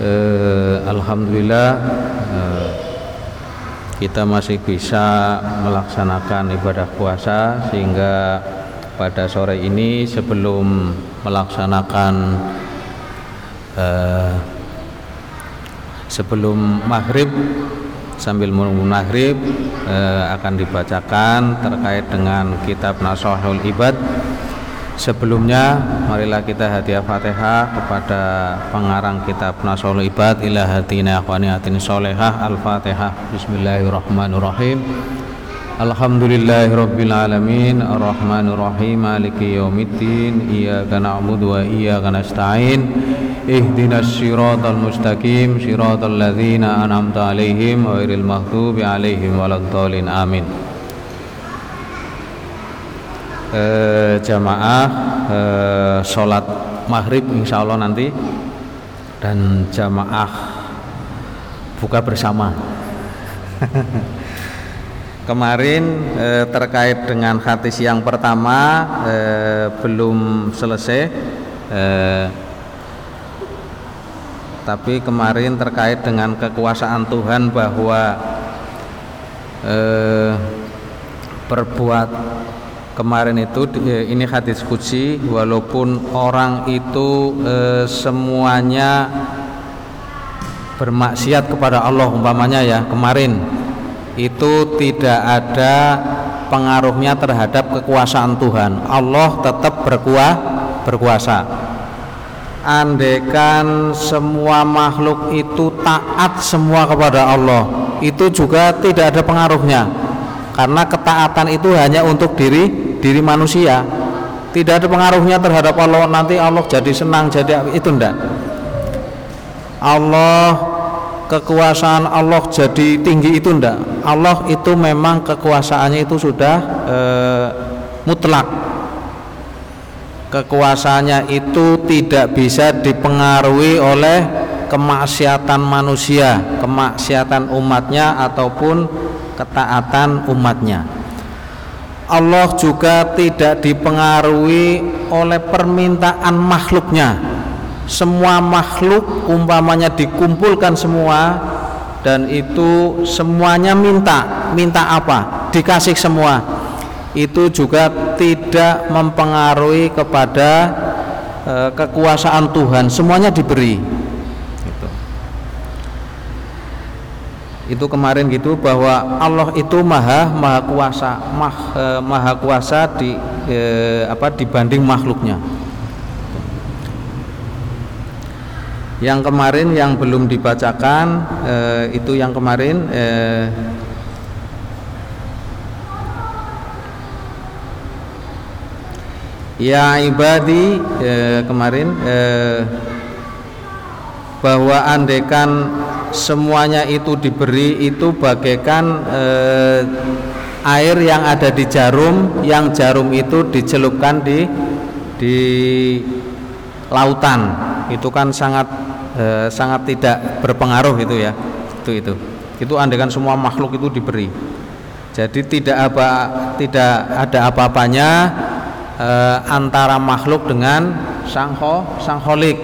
eh, Alhamdulillah eh, kita masih bisa melaksanakan ibadah puasa sehingga pada sore ini sebelum melaksanakan eh, sebelum maghrib sambil menunggu maghrib eh, akan dibacakan terkait dengan kitab Nasuhul Ibad Sebelumnya marilah kita hadiah Fatihah kepada pengarang kitab Nasul Ibad ila hatina akhwani hatin solehah Al-Fatihah. Bismillahirrahmanirrahim. Alhamdulillahi Rabbil Alamin. Ar-Rahmanirrahim. Maliki yawmiddin Iyaka na'budu wa iyaka nasta'in. Ihdinas siratal mustaqim. Siratal ladhina an'amta alaihim Wairil mahdubi alaihim Waladhalin amin eh, jamaah eh, sholat maghrib insya Allah nanti dan jamaah buka bersama. Kemarin eh, terkait dengan hadis yang pertama eh, belum selesai eh, tapi kemarin terkait dengan kekuasaan Tuhan bahwa eh, berbuat kemarin itu eh, ini hadis kutsi walaupun orang itu e, semuanya bermaksiat kepada Allah umpamanya ya kemarin itu tidak ada pengaruhnya terhadap kekuasaan Tuhan. Allah tetap berkuah, berkuasa. Andekan semua makhluk itu taat semua kepada Allah itu juga tidak ada pengaruhnya. Karena ketaatan itu hanya untuk diri diri manusia tidak ada pengaruhnya terhadap Allah. Nanti Allah jadi senang jadi itu enggak Allah kekuasaan Allah jadi tinggi itu enggak Allah itu memang kekuasaannya itu sudah e, mutlak. Kekuasaannya itu tidak bisa dipengaruhi oleh kemaksiatan manusia kemaksiatan umatnya ataupun ketaatan umatnya Allah juga tidak dipengaruhi oleh permintaan makhluknya. Semua makhluk umpamanya dikumpulkan semua dan itu semuanya minta. Minta apa? Dikasih semua. Itu juga tidak mempengaruhi kepada e, kekuasaan Tuhan. Semuanya diberi itu kemarin gitu bahwa Allah itu maha maha kuasa mah, eh, maha kuasa di eh, apa dibanding makhluknya. Yang kemarin yang belum dibacakan eh, itu yang kemarin eh, ya ibadi eh, kemarin eh, bahwa andekan semuanya itu diberi itu bagaikan eh, air yang ada di jarum yang jarum itu dicelupkan di di lautan. Itu kan sangat eh, sangat tidak berpengaruh itu ya itu itu. Itu andekan semua makhluk itu diberi. Jadi tidak apa tidak ada apa-apanya eh, antara makhluk dengan sang ho, sang holik.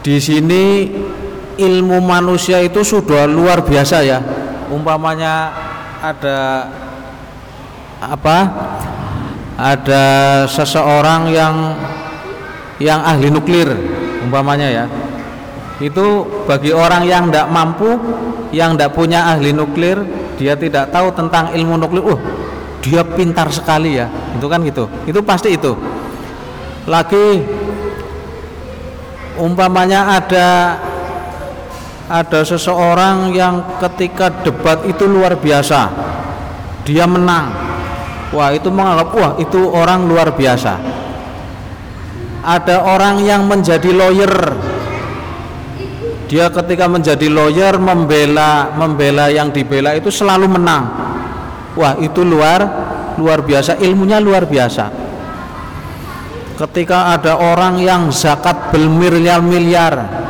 Di sini ilmu manusia itu sudah luar biasa ya. Umpamanya ada apa? Ada seseorang yang yang ahli nuklir umpamanya ya. Itu bagi orang yang tidak mampu yang tidak punya ahli nuklir dia tidak tahu tentang ilmu nuklir. Uh dia pintar sekali ya. Itu kan gitu. Itu pasti itu. Lagi umpamanya ada ada seseorang yang ketika debat itu luar biasa. Dia menang. Wah itu menganggap wah itu orang luar biasa. Ada orang yang menjadi lawyer. Dia ketika menjadi lawyer membela membela yang dibela itu selalu menang. Wah itu luar luar biasa. Ilmunya luar biasa. Ketika ada orang yang zakat bermiliar-miliar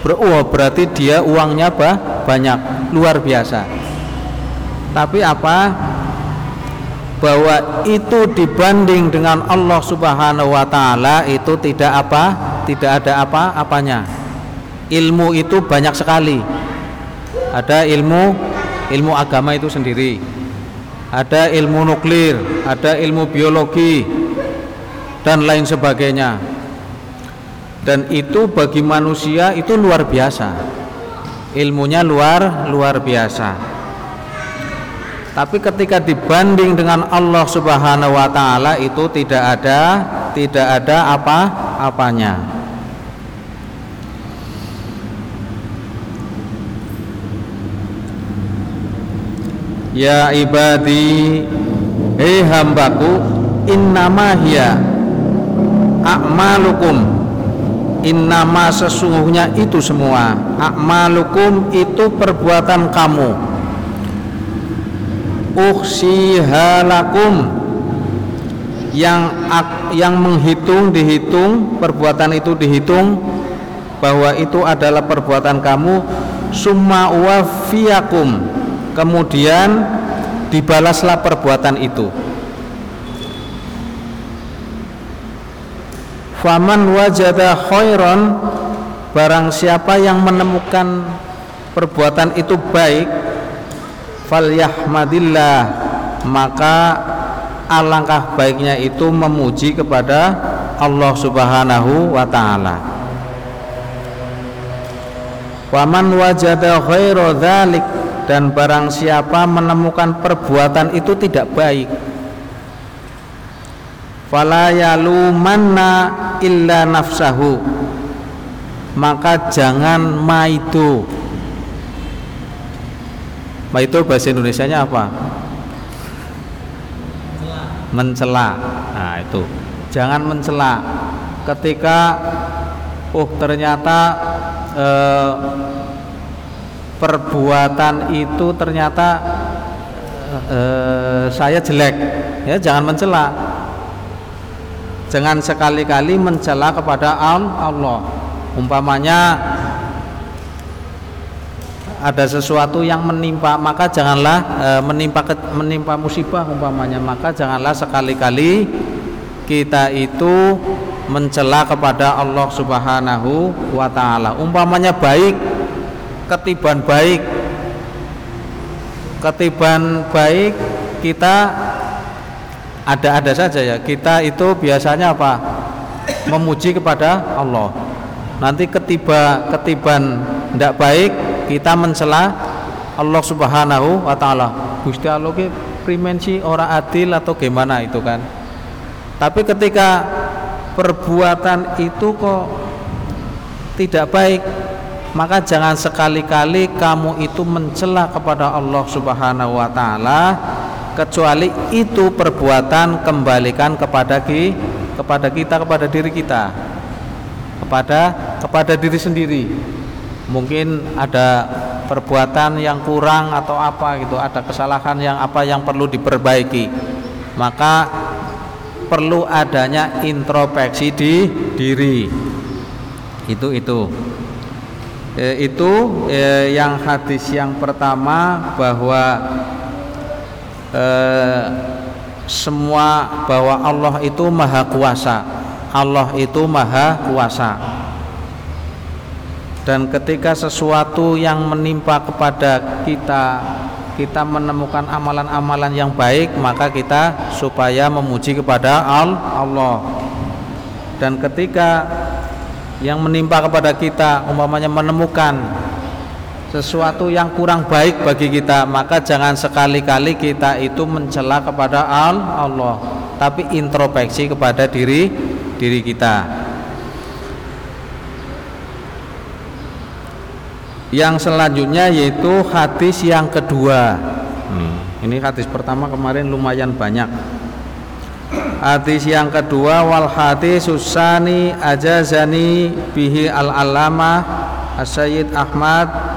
Ber oh, berarti dia uangnya bah, banyak luar biasa tapi apa bahwa itu dibanding dengan Allah Subhanahu wa taala itu tidak apa tidak ada apa-apanya. Ilmu itu banyak sekali. Ada ilmu ilmu agama itu sendiri. Ada ilmu nuklir, ada ilmu biologi dan lain sebagainya. Dan itu bagi manusia itu luar biasa. Ilmunya luar luar biasa. Tapi ketika dibanding dengan Allah Subhanahu wa taala itu tidak ada tidak ada apa-apanya. Ya ibadi hei hambaku innama hiya a'malukum innama sesungguhnya itu semua. A'malukum itu perbuatan kamu. Ukhsihalakum yang yang menghitung dihitung perbuatan itu dihitung bahwa itu adalah perbuatan kamu. Summa wafiyakum kemudian dibalaslah perbuatan itu faman wajada khairan barang siapa yang menemukan perbuatan itu baik falyahmadillah maka alangkah baiknya itu memuji kepada Allah Subhanahu wa taala. Waman wajada khairu dzalik dan barang siapa menemukan perbuatan itu tidak baik fala yalumanna illa nafsahu maka jangan maidu Pak itu bahasa Indonesia-nya apa? Mencela. Nah, itu. Jangan mencela. Ketika oh ternyata eh, perbuatan itu ternyata eh, saya jelek. Ya, jangan mencela. Jangan sekali-kali mencela kepada Allah. Umpamanya ada sesuatu yang menimpa maka janganlah e, menimpa menimpa musibah umpamanya. Maka janganlah sekali-kali kita itu mencela kepada Allah Subhanahu wa taala. Umpamanya baik ketiban baik. Ketiban baik kita ada-ada saja ya kita itu biasanya apa memuji kepada Allah nanti ketiba ketiban tidak baik kita mencela Allah Subhanahu wa taala. Gusti Allah ke primensi orang adil atau gimana itu kan. Tapi ketika perbuatan itu kok tidak baik, maka jangan sekali-kali kamu itu mencela kepada Allah Subhanahu wa taala kecuali itu perbuatan kembalikan kepada ki, kepada kita kepada diri kita. Kepada kepada diri sendiri. Mungkin ada perbuatan yang kurang atau apa gitu ada kesalahan yang apa yang perlu diperbaiki. Maka perlu adanya introspeksi di diri. Itu itu. E, itu e, yang hadis yang pertama bahwa e, semua bahwa Allah itu maha kuasa. Allah itu maha kuasa. Dan ketika sesuatu yang menimpa kepada kita kita menemukan amalan-amalan yang baik maka kita supaya memuji kepada Allah. Dan ketika yang menimpa kepada kita umpamanya menemukan sesuatu yang kurang baik bagi kita maka jangan sekali-kali kita itu mencela kepada Allah tapi introspeksi kepada diri diri kita Yang selanjutnya yaitu hadis yang kedua. Hmm. Ini hadis pertama kemarin lumayan banyak. Hadis yang kedua wal hadis susani ajazani bihi al alama Sayyid Ahmad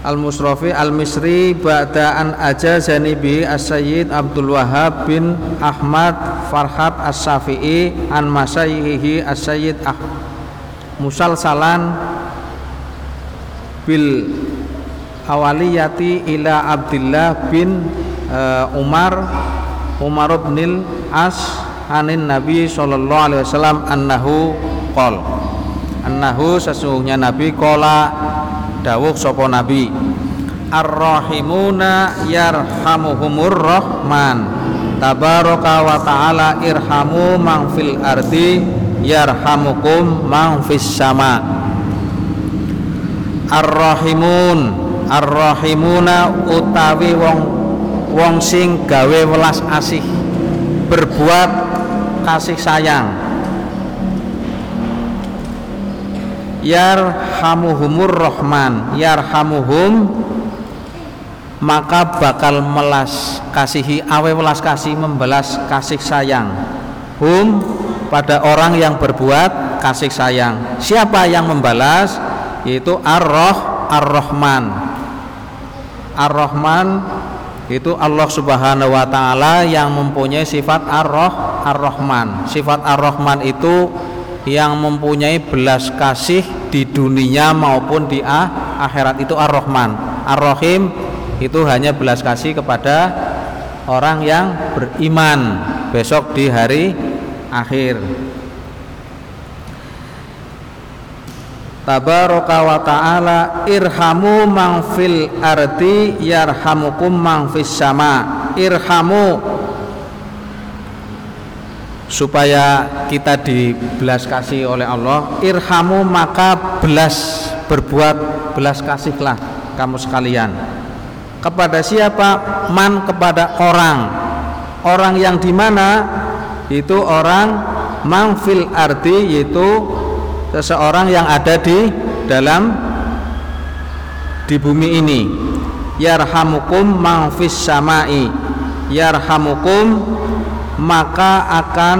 al Musrafi al Misri ba'da an ajazani bihi Sayyid Abdul Wahab bin Ahmad Farhab As-Safi'i an masayyihi Sayyid ah musalsalan bil awaliyati ila Abdullah bin uh, Umar Umar bin As anin Nabi sallallahu alaihi wasallam annahu qol. Annahu sesungguhnya Nabi kola dawuh sapa Nabi Ar-rahimuna yarhamuhumur rahman. Tabaraka wa ta'ala irhamu man fil ardi yarhamukum man fis sama. Ar-rahimun Ar-rahimuna utawi wong wong sing gawe welas asih berbuat kasih sayang yarhamuhumur rahman. Yarhamuhum. Maka bakal melas kasihi awe welas kasih membalas kasih sayang. Hum pada orang yang berbuat kasih sayang. Siapa yang membalas? Yaitu ar-roh ar-rahman ar-rahman itu Allah subhanahu wa ta'ala yang mempunyai sifat ar-roh ar-rahman sifat ar-rahman itu yang mempunyai belas kasih di dunia maupun di akhirat. Itu ar-rahman. Ar-rahim itu hanya belas kasih kepada orang yang beriman besok di hari akhir. Tabaraka wa ta'ala irhamu man fil ardi yarhamukum man fis sama. Irhamu supaya kita dibelas kasih oleh Allah. Irhamu maka belas berbuat belas kasihlah kamu sekalian. Kepada siapa? Man kepada orang. Orang yang di mana itu orang mangfil arti yaitu seseorang yang ada di dalam di bumi ini. Yarhamukum mangfis samai. Yarhamukum maka akan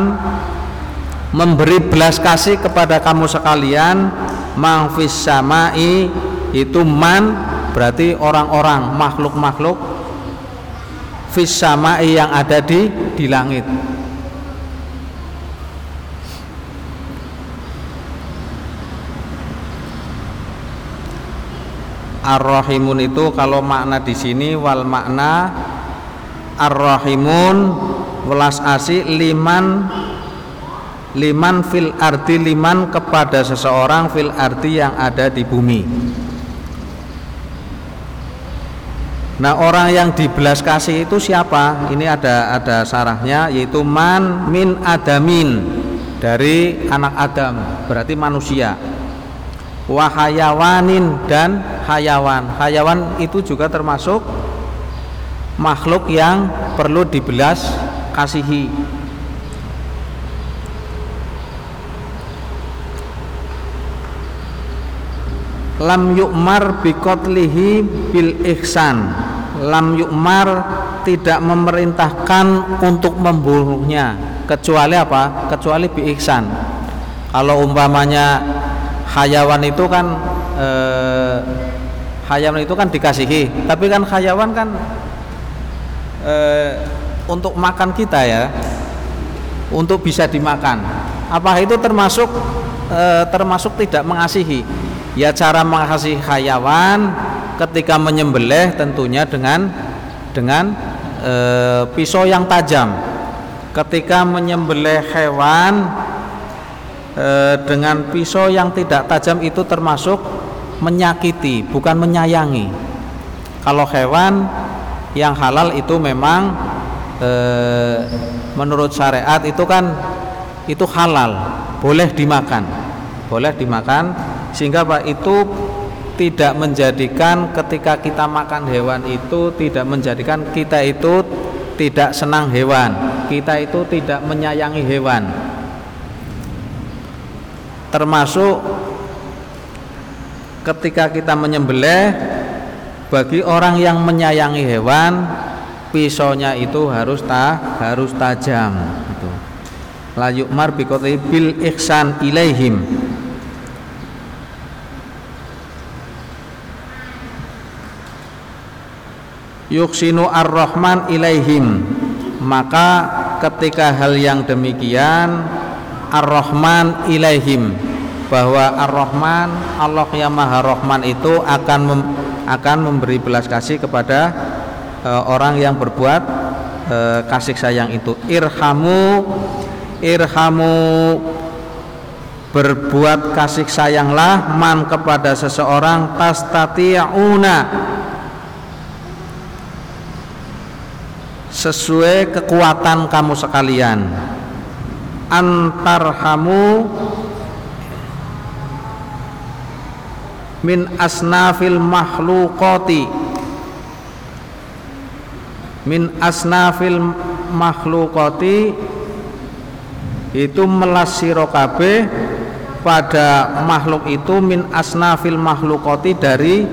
memberi belas kasih kepada kamu sekalian. Mangfis samai itu man berarti orang-orang makhluk-makhluk. Fis samai yang ada di di langit. Ar-Rahimun itu kalau makna di sini wal makna Ar-Rahimun welas asih liman liman fil arti liman kepada seseorang fil arti yang ada di bumi Nah orang yang dibelas kasih itu siapa? Ini ada ada sarahnya yaitu man min adamin dari anak Adam berarti manusia. Wahayawanin dan hayawan. Hayawan itu juga termasuk makhluk yang perlu dibelas kasihi. lam yukmar bikotlihi bil ihsan. Lam yukmar tidak memerintahkan untuk membunuhnya. Kecuali apa? Kecuali bi ihsan. Kalau umpamanya hayawan itu kan eh, hayawan itu kan dikasihi. Tapi kan hayawan kan eh, untuk makan kita ya. Untuk bisa dimakan. Apa itu termasuk eh, termasuk tidak mengasihi? Ya cara mengasihi hayawan ketika menyembelih tentunya dengan dengan e, pisau yang tajam. Ketika menyembelih hewan e, dengan pisau yang tidak tajam itu termasuk menyakiti bukan menyayangi. Kalau hewan yang halal itu memang e, menurut syariat itu kan itu halal boleh dimakan boleh dimakan sehingga Pak itu tidak menjadikan ketika kita makan hewan itu tidak menjadikan kita itu tidak senang hewan kita itu tidak menyayangi hewan. Termasuk ketika kita menyembelih bagi orang yang menyayangi hewan pisaunya itu harus ta harus tajam gitu. layuk mar bil ihsan ilaihim. Yuksinu ar-rahman ilaihim. Maka ketika hal yang demikian ar-rahman ilaihim. Bahwa ar-rahman Allah yang maha rahman itu akan mem, akan memberi belas kasih kepada e, orang yang berbuat e, kasih sayang itu. Irhamu irhamu berbuat kasih sayanglah man kepada seseorang tastati'una sesuai kekuatan kamu sekalian. Antarhamu min asnafil makhlukoti min asnafil makhlukoti itu melas sirokabe pada makhluk itu min asnafil makhlukoti dari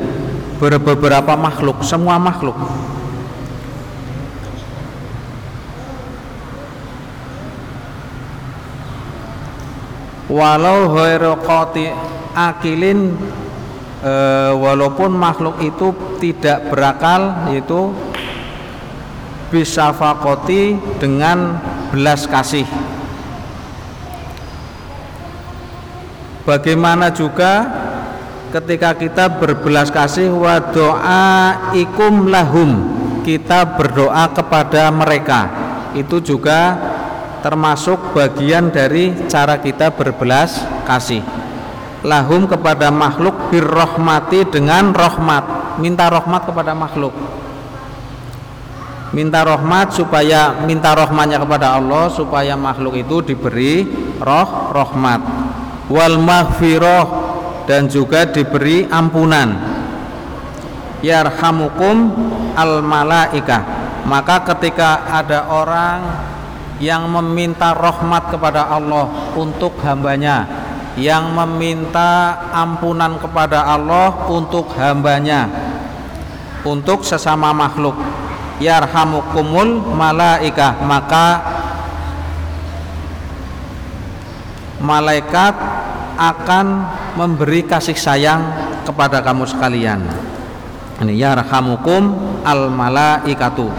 beberapa makhluk semua makhluk. Walau hoirokoti akilin e, walaupun makhluk itu tidak berakal yaitu bisa fakoti dengan belas kasih. Bagaimana juga ketika kita berbelas kasih wa doa ikum lahum kita berdoa kepada mereka. Itu juga termasuk bagian dari cara kita berbelas kasih. Lahum kepada makhluk birrohmati dengan rahmat minta rahmat kepada makhluk minta rahmat supaya minta rahmatnya kepada Allah supaya makhluk itu diberi roh rahmat. Wal maghfirah dan juga diberi ampunan. Yarhamukum al malaikah. Maka ketika ada orang yang meminta rahmat kepada Allah untuk hambanya yang meminta ampunan kepada Allah untuk hambanya untuk sesama makhluk yarhamukumul malaikah maka malaikat akan memberi kasih sayang kepada kamu sekalian. Ini ya rahamukum al malaikatu.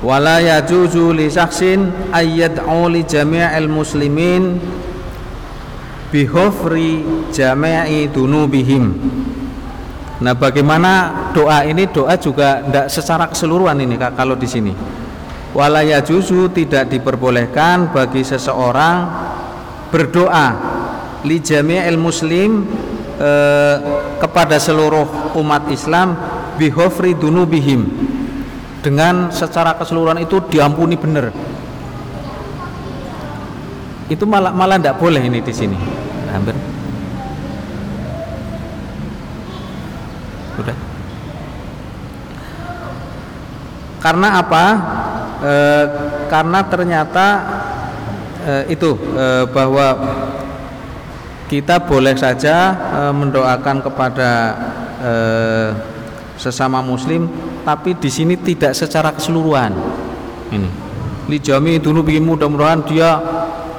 Wala yajuzu li syaksin ayyad'u li jami'il muslimin bihufri jami'i dunubihim Nah, bagaimana doa ini? Doa juga tidak secara keseluruhan ini kalau di sini. Walaya juzu tidak diperbolehkan bagi seseorang berdoa li jami'il muslim eh, kepada seluruh umat Islam bihofri dunubihim dengan secara keseluruhan itu diampuni benar itu malah malah tidak boleh ini di sini hampir Sudah. Karena apa? E, karena ternyata e, itu e, bahwa kita boleh saja e, mendoakan kepada e, sesama muslim tapi di sini tidak secara keseluruhan. Ini. Lijami dulu bikin mudah-mudahan dia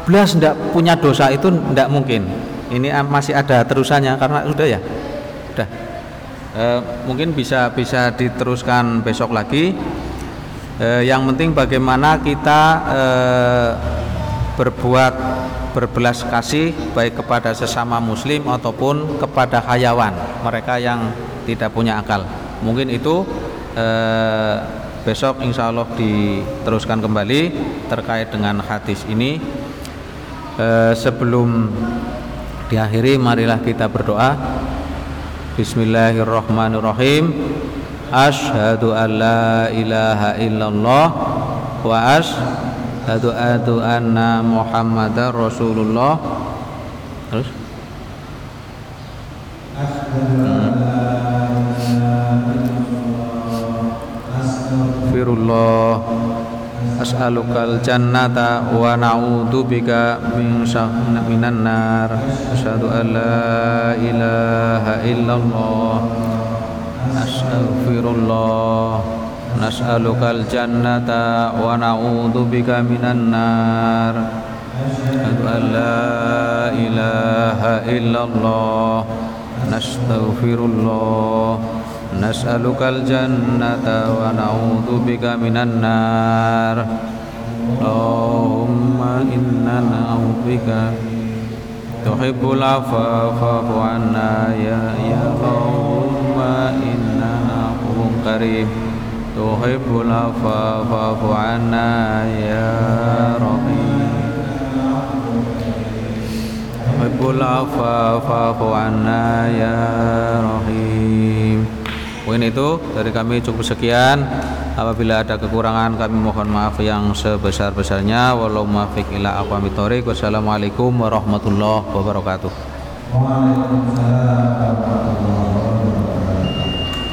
belas tidak punya dosa itu tidak mungkin. Ini masih ada terusannya karena sudah ya. Sudah e, mungkin bisa bisa diteruskan besok lagi e, yang penting bagaimana kita e, berbuat berbelas kasih baik kepada sesama muslim ataupun kepada hayawan mereka yang tidak punya akal mungkin itu e, besok insya Allah diteruskan kembali terkait dengan hadis ini. E, sebelum diakhiri marilah kita berdoa. Bismillahirrahmanirrahim. Ashhadu an la ilaha illallah Wa ashhadu adu anna muhammadar rasulullah. Terus? Firullah as'alukal jannata wa na'udzu bika min minan nar. Asyhadu an la ilaha illallah. Astaghfirullah. Nas'alukal jannata wa na'udzu bika minan nar. Asyhadu an la ilaha illallah. Nastaghfirullah نسألك الجنة ونعوذ بك من النار. اللهم إنا نعوذ بك تحب العفو فاعف عنا. يا يا. اللهم إنا عفو كريم تحب العفو فاعف عنا. يا رحيم تحب العفو فاعف عنا. يا رحيم Poin itu dari kami cukup sekian. Apabila ada kekurangan kami mohon maaf yang sebesar-besarnya. Walau muwaffiq. Wassalamualaikum warahmatullahi wabarakatuh. Waalaikumsalam.